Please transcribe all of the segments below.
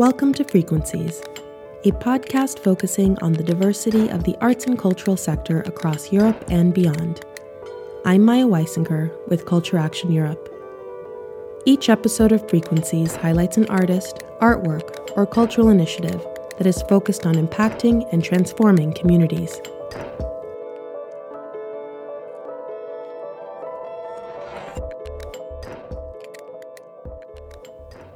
Welcome to Frequencies, a podcast focusing on the diversity of the arts and cultural sector across Europe and beyond. I'm Maya Weisinger with Culture Action Europe. Each episode of Frequencies highlights an artist, artwork, or cultural initiative that is focused on impacting and transforming communities.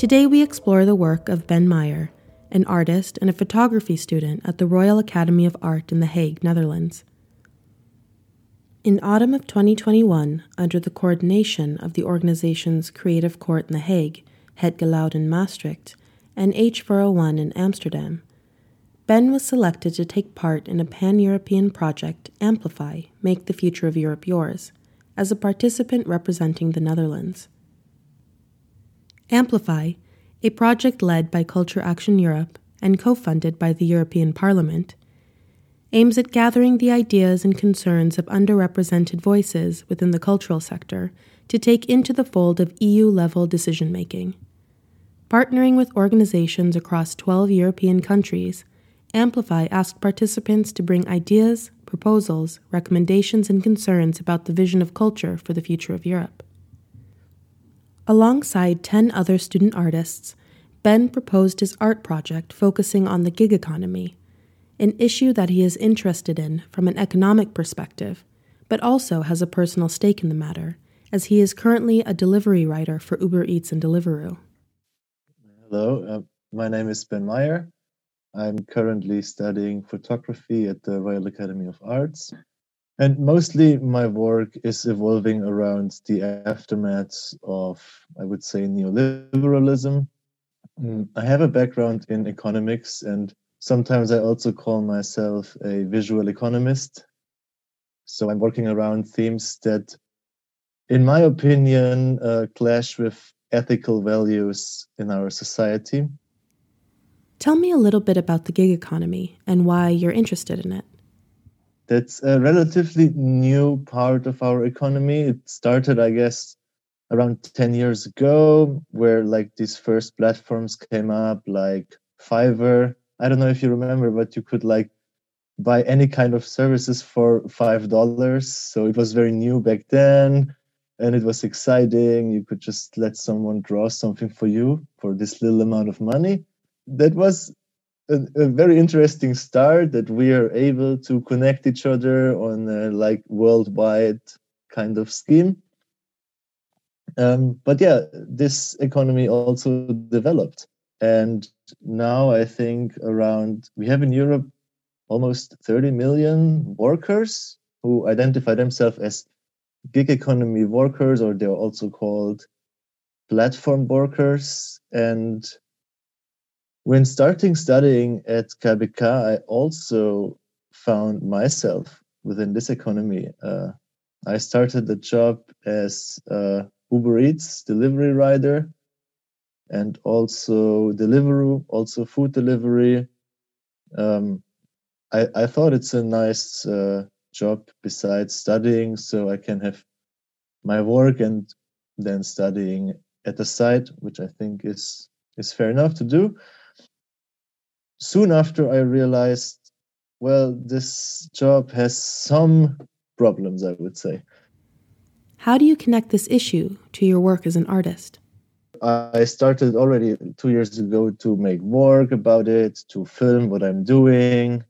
Today we explore the work of Ben Maier, an artist and a photography student at the Royal Academy of Art in The Hague, Netherlands. In autumn of 2021, under the coordination of the organizations Creative Court in The Hague, Het Geluid in Maastricht, and H401 in Amsterdam, Ben was selected to take part in a pan European project, Amplify Make the Future of Europe Yours, as a participant representing the Netherlands. Amplify, a project led by Culture Action Europe and co funded by the European Parliament, aims at gathering the ideas and concerns of underrepresented voices within the cultural sector to take into the fold of EU level decision making. Partnering with organizations across 12 European countries, Amplify asked participants to bring ideas, proposals, recommendations, and concerns about the vision of culture for the future of Europe. Alongside 10 other student artists, Ben proposed his art project focusing on the gig economy, an issue that he is interested in from an economic perspective, but also has a personal stake in the matter, as he is currently a delivery writer for Uber Eats and Deliveroo. Hello, uh, my name is Ben Maier. I'm currently studying photography at the Royal Academy of Arts and mostly my work is evolving around the aftermath of, I would say, neoliberalism. Mm, I have a background in economics, and sometimes I also call myself a visual economist. So I'm working around themes that, in my opinion, uh, clash with ethical values in our society. Tell me a little bit about the gig economy and why you're interested in it that's a relatively new part of our economy. It started, I guess, around 10 years ago, where like these first platforms came up, like Fiverr. I don't know if you remember, but you could like buy any kind of services for five dollars. So it was very new back then and it was exciting. You could just let someone draw something for you for this little amount of money. That was a, a, very interesting start that we are able to connect each other on a like worldwide kind of scheme. Um, but yeah, this economy also developed. And now I think around, we have in Europe almost 30 million workers who identify themselves as gig economy workers, or they're also called platform workers. And when starting studying at KBK, I also found myself within this economy. Uh, I started the job as a Uber Eats delivery rider and also Deliveroo, also food delivery. Um, I, I thought it's a nice uh, job besides studying, so I can have my work and then studying at the side, which I think is is fair enough to do soon after, I realized, well, this job has some problems, I would say. How do you connect this issue to your work as an artist? I started already two years ago to make work about it, to film what I'm doing,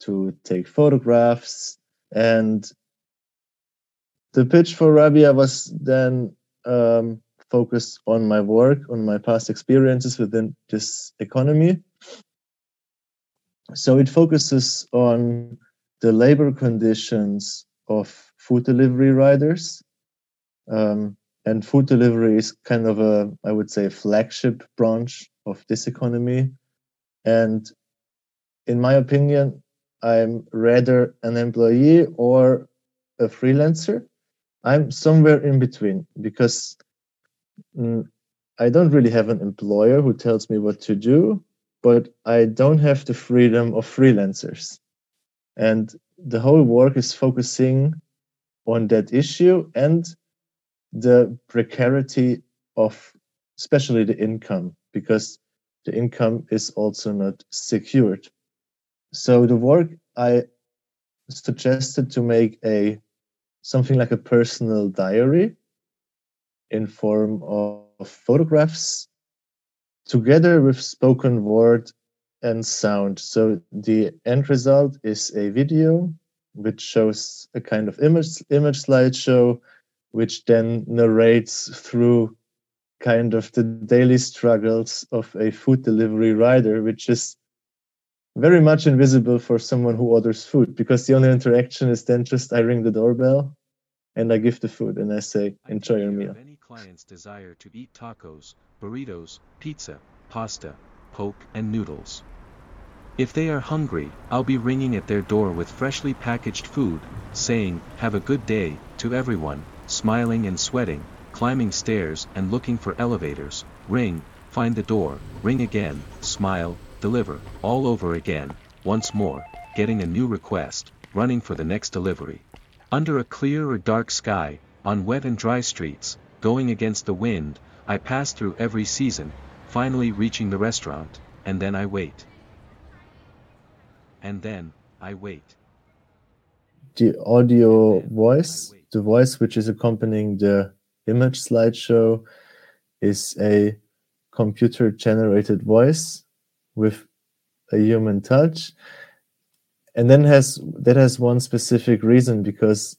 to take photographs. And the pitch for Rabia was then um, focused on my work, on my past experiences within this economy. So it focuses on the labor conditions of food delivery riders. Um, and food delivery is kind of a, I would say, flagship branch of this economy. And in my opinion, I'm rather an employee or a freelancer. I'm somewhere in between because mm, I don't really have an employer who tells me what to do, but I don't have the freedom of freelancers. And the whole work is focusing on that issue and the precarity of especially the income because the income is also not secured. So the work I suggested to make a something like a personal diary in form of photographs together with spoken word and sound. So the end result is a video which shows a kind of image image slideshow which then narrates through kind of the daily struggles of a food delivery rider, which is very much invisible for someone who orders food because the only interaction is then just I ring the doorbell and I give the food and I say, enjoy your meal. Clients desire to eat tacos, burritos, pizza, pasta, poke, and noodles. If they are hungry, I'll be ringing at their door with freshly packaged food, saying, Have a good day, to everyone, smiling and sweating, climbing stairs and looking for elevators, ring, find the door, ring again, smile, deliver, all over again, once more, getting a new request, running for the next delivery. Under a clear or dark sky, on wet and dry streets, going against the wind, I pass through every season, finally reaching the restaurant, and then I wait. And then, I wait. The audio voice, the voice which is accompanying the image slideshow, is a computer generated voice with a human touch and then has that has one specific reason because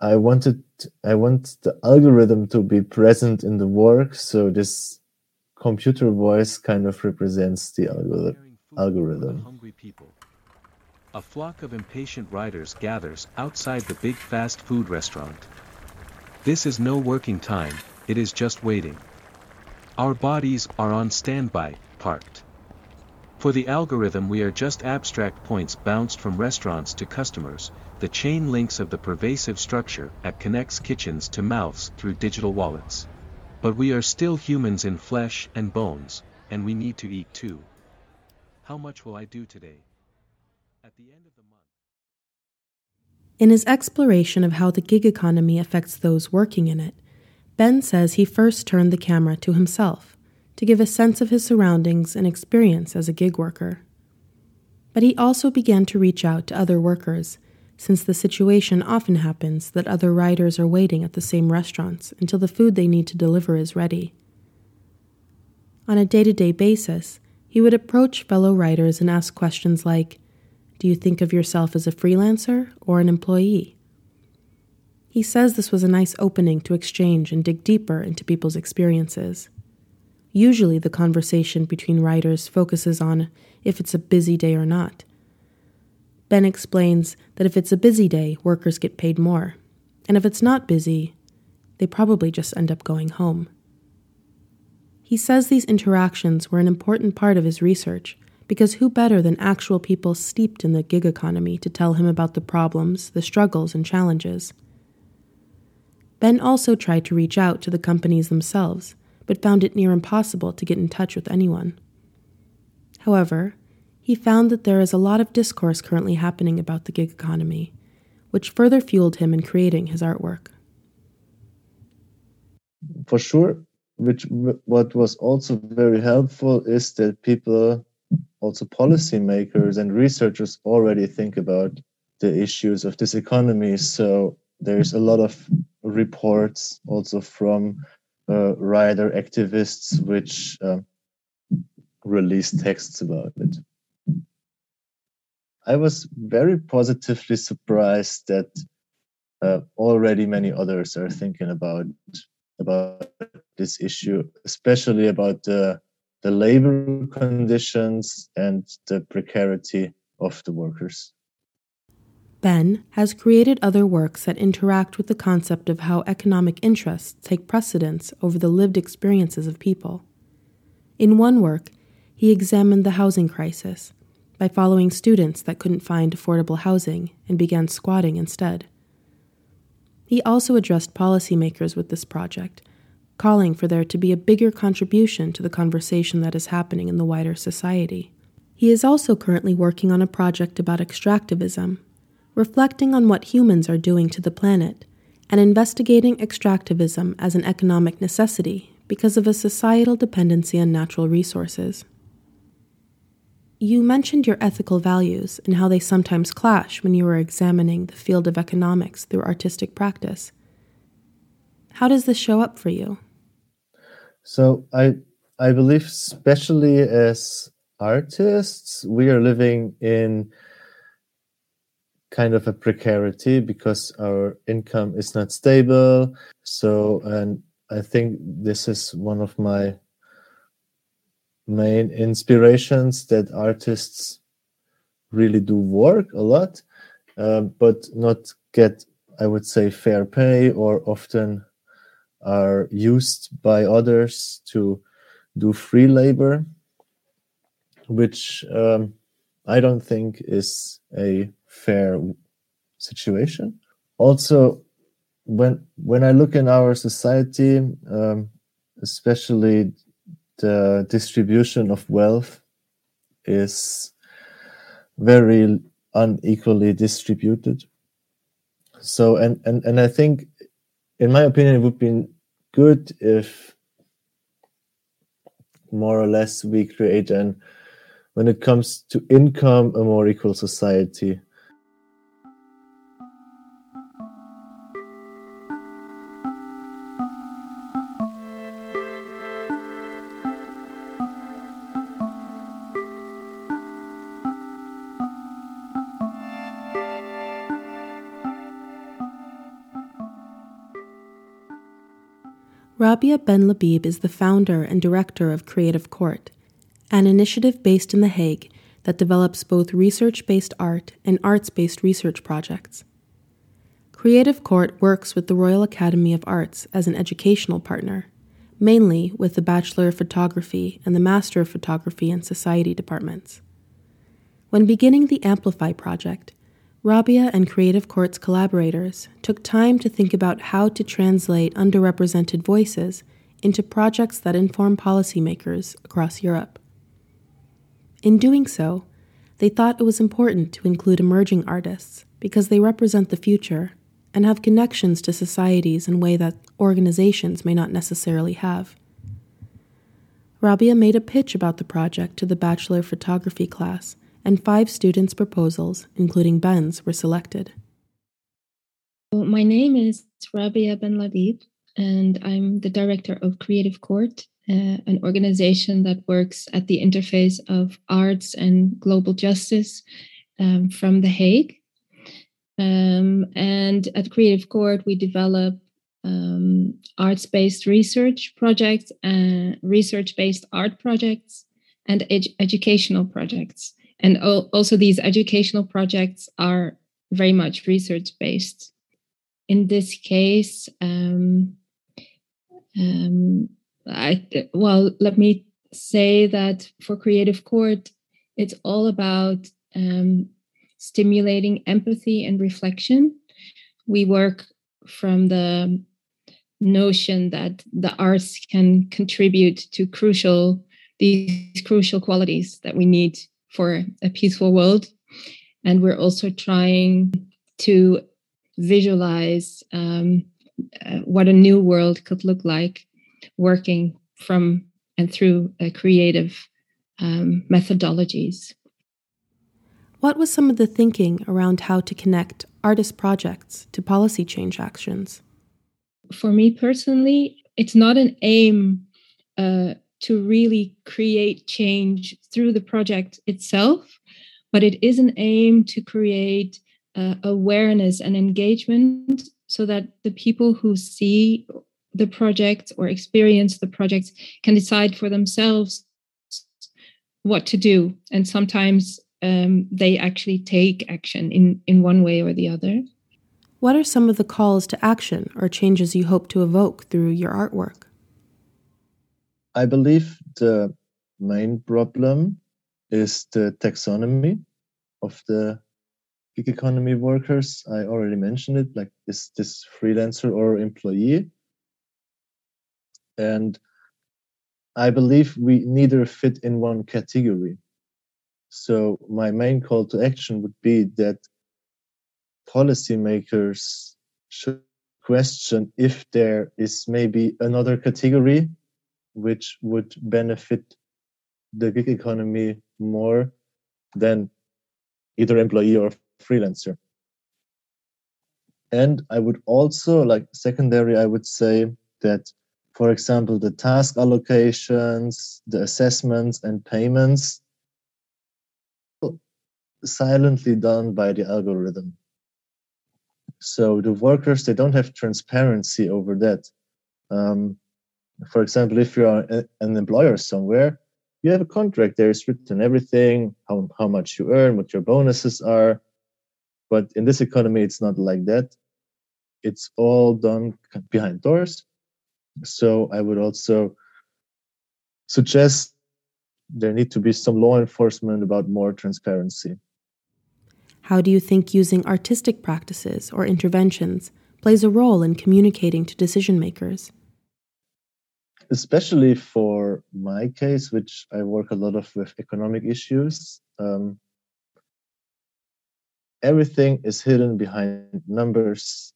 i wanted i want the algorithm to be present in the work so this computer voice kind of represents the algorithm algorithm Hungry people. A flock of impatient riders gathers outside the big fast food restaurant. This is no working time, it is just waiting. Our bodies are on standby, parked. For the algorithm we are just abstract points bounced from restaurants to customers, the chain links of the pervasive structure that connects kitchens to mouths through digital wallets. But we are still humans in flesh and bones, and we need to eat too. How much will I do today? At the end of the month. In his exploration of how the gig economy affects those working in it, Ben says he first turned the camera to himself to give a sense of his surroundings and experience as a gig worker. But he also began to reach out to other workers, since the situation often happens that other riders are waiting at the same restaurants until the food they need to deliver is ready. On a day to day basis, he would approach fellow writers and ask questions like Do you think of yourself as a freelancer or an employee? He says this was a nice opening to exchange and dig deeper into people's experiences. Usually, the conversation between writers focuses on if it's a busy day or not. Ben explains that if it's a busy day, workers get paid more, and if it's not busy, they probably just end up going home. He says these interactions were an important part of his research because who better than actual people steeped in the gig economy to tell him about the problems, the struggles, and challenges? Ben also tried to reach out to the companies themselves but found it near impossible to get in touch with anyone. However, he found that there is a lot of discourse currently happening about the gig economy, which further fueled him in creating his artwork. For sure, which what was also very helpful is that people, also policymakers and researchers, already think about the issues of this economy. So there's a lot of reports also from uh, rider activists which uh, release texts about it. I was very positively surprised that uh, already many others are thinking about about this issue, especially about the the labor conditions and the precarity of the workers. Ben has created other works that interact with the concept of how economic interests take precedence over the lived experiences of people. In one work, he examined the housing crisis by following students that couldn't find affordable housing and began squatting instead. He also addressed policymakers with this project, calling for there to be a bigger contribution to the conversation that is happening in the wider society. He is also currently working on a project about extractivism reflecting on what humans are doing to the planet, and investigating extractivism as an economic necessity because of a societal dependency on natural resources. You mentioned your ethical values and how they sometimes clash when you are examining the field of economics through artistic practice. How does this show up for you? So I I believe especially as artists, we are living in kind of a precarity because our income is not stable. So and I think this is one of my main inspirations that artists really do work a lot, uh, but not get, I would say, fair pay or often are used by others to do free labor, which um, I don't think is a fair situation. Also, when when I look in our society, um, especially the distribution of wealth is very unequally distributed. So, and, and, and I think, in my opinion, it would be good if more or less we create an, when it comes to income, a more equal society. Rabia Benlahbib is the founder and director of Creative Court, an initiative based in The Hague that develops both research based art and arts based research projects. Creative Court works with the Royal Academy of Arts as an educational partner, mainly with the Bachelor of Photography and the Master of Photography and Society departments. When beginning the Amplify project, Rabia and Creative Court's collaborators took time to think about how to translate underrepresented voices into projects that inform policymakers across Europe. In doing so, they thought it was important to include emerging artists because they represent the future and have connections to societies in a way that organizations may not necessarily have. Rabia made a pitch about the project to the Bachelor Photography class and five students' proposals, including Ben's, were selected. my name is Rabia Benlahbib, and I'm the director of Creative Court, uh, an organization that works at the interface of arts and global justice um, from The Hague. Um, and at Creative Court, we develop um, arts based research projects, and research based art projects, and ed- educational projects and also these educational projects are very much research based in this case um, um, I, well let me say that for creative court it's all about um, stimulating empathy and reflection. We work from the notion that the arts can contribute to crucial these crucial qualities that we need for a peaceful world. And we're also trying to visualize um, uh, what a new world could look like working from and through uh, creative um, methodologies. What was some of the thinking around how to connect artist projects to policy change actions? For me personally, it's not an aim uh, to really create change through the project itself, but it is an aim to create uh, awareness and engagement so that the people who see the project or experience the project can decide for themselves what to do. And sometimes um, they actually take action in, in one way or the other. What are some of the calls to action or changes you hope to evoke through your artwork? I believe the main problem is the taxonomy of the gig economy workers. I already mentioned it, like is this freelancer or employee? And I believe we neither fit in one category. So my main call to action would be that policymakers should question if there is maybe another category which would benefit the gig economy more than either employee or freelancer. And I would also, like secondary, I would say that, for example, the task allocations, the assessments, and payments silently done by the algorithm. So the workers, they don't have transparency over that. Um, for example, if you are an employer somewhere, you have a contract. There is written everything, how, how much you earn, what your bonuses are. But in this economy, it's not like that. It's all done behind doors. So I would also suggest there need to be some law enforcement about more transparency. How do you think using artistic practices or interventions plays a role in communicating to decision makers? Especially for my case, which I work a lot of with economic issues, um, everything is hidden behind numbers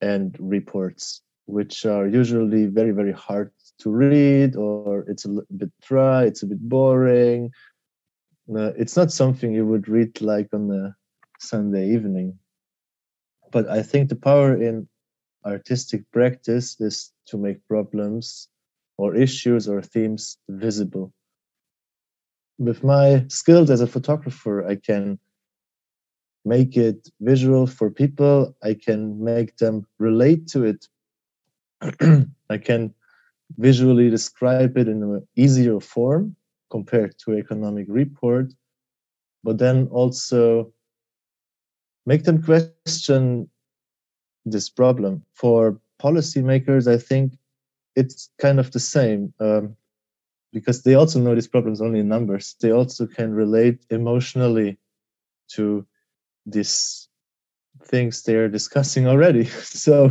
and reports, which are usually very, very hard to read, or it's a bit dry, it's a bit boring. Uh, it's not something you would read like on a Sunday evening. But I think the power in artistic practice is to make problems or issues or themes visible. With my skills as a photographer, I can make it visual for people. I can make them relate to it. I can visually describe it in an easier form compared to economic report, but then also make them question this problem. For policymakers, I think it's kind of the same um, because they also know these problems only in numbers. They also can relate emotionally to these things they're discussing already. so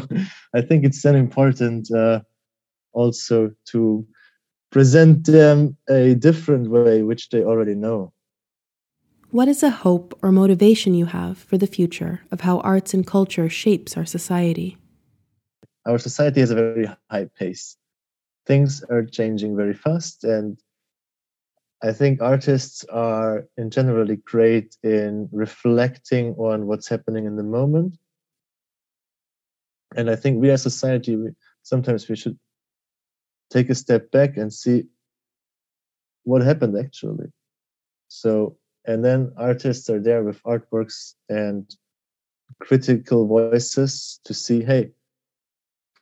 I think it's then important uh, also to present them a different way, which they already know. What is a hope or motivation you have for the future of how arts and culture shapes our society? Our society has a very high pace. Things are changing very fast, and I think artists are in generally great in reflecting on what's happening in the moment. And I think we as society, we, sometimes we should take a step back and see what happened actually. So and then artists are there with artworks and critical voices to see hey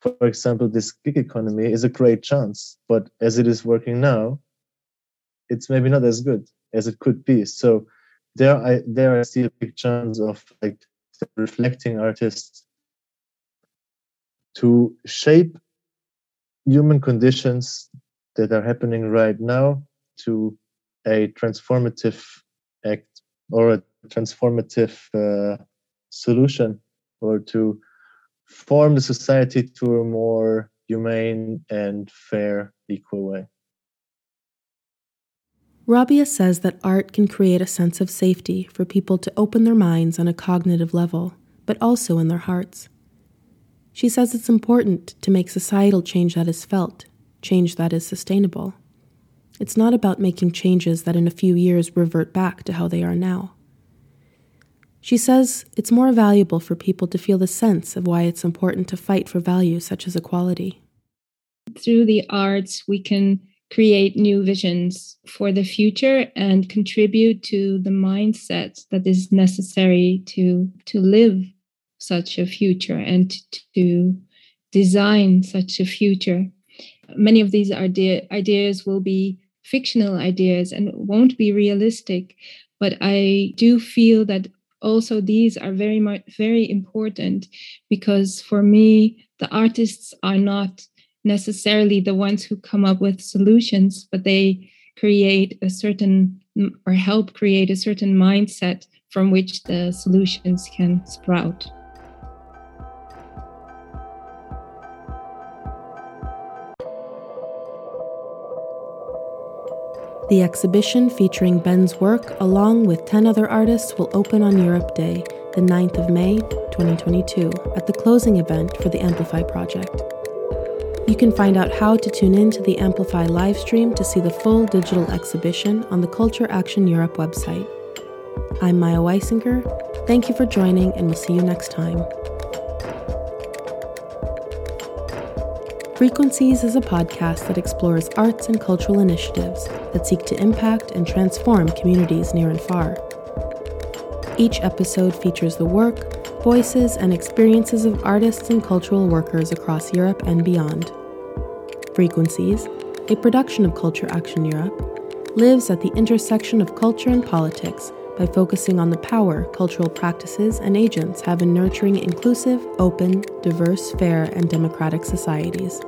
for example this gig economy is a great chance but as it is working now it's maybe not as good as it could be. So there i there i see a big chance of like reflecting artists to shape human conditions that are happening right now to a transformative act or a transformative uh, solution or to form the society to a more humane and fair, equal way. Rabia says that art can create a sense of safety for people to open their minds on a cognitive level, but also in their hearts. She says it's important to make societal change that is felt, change that is sustainable. It's not about making changes that in a few years revert back to how they are now. She says it's more valuable for people to feel the sense of why it's important to fight for values such as equality. Through the arts, we can create new visions for the future and contribute to the mindset that is necessary to, to live such a future and to design such a future. Many of these idea, ideas will be fictional ideas and won't be realistic. But I do feel that also these are very much very important because for me the artists are not necessarily the ones who come up with solutions but they create a certain or help create a certain mindset from which the solutions can sprout The exhibition featuring Ben's work, along with 10 other artists, will open on Europe Day, the 9th of May, 2022, at the closing event for the Amplify project. You can find out how to tune in to the Amplify livestream to see the full digital exhibition on the Culture Action Europe website. I'm Maya Weisinger. Thank you for joining, and we'll see you next time. Frequencies is a podcast that explores arts and cultural initiatives that seek to impact and transform communities near and far. Each episode features the work, voices, and experiences of artists and cultural workers across Europe and beyond. Frequencies, a production of Culture Action Europe, lives at the intersection of culture and politics by focusing on the power cultural practices and agents have in nurturing inclusive, open, diverse, fair, and democratic societies.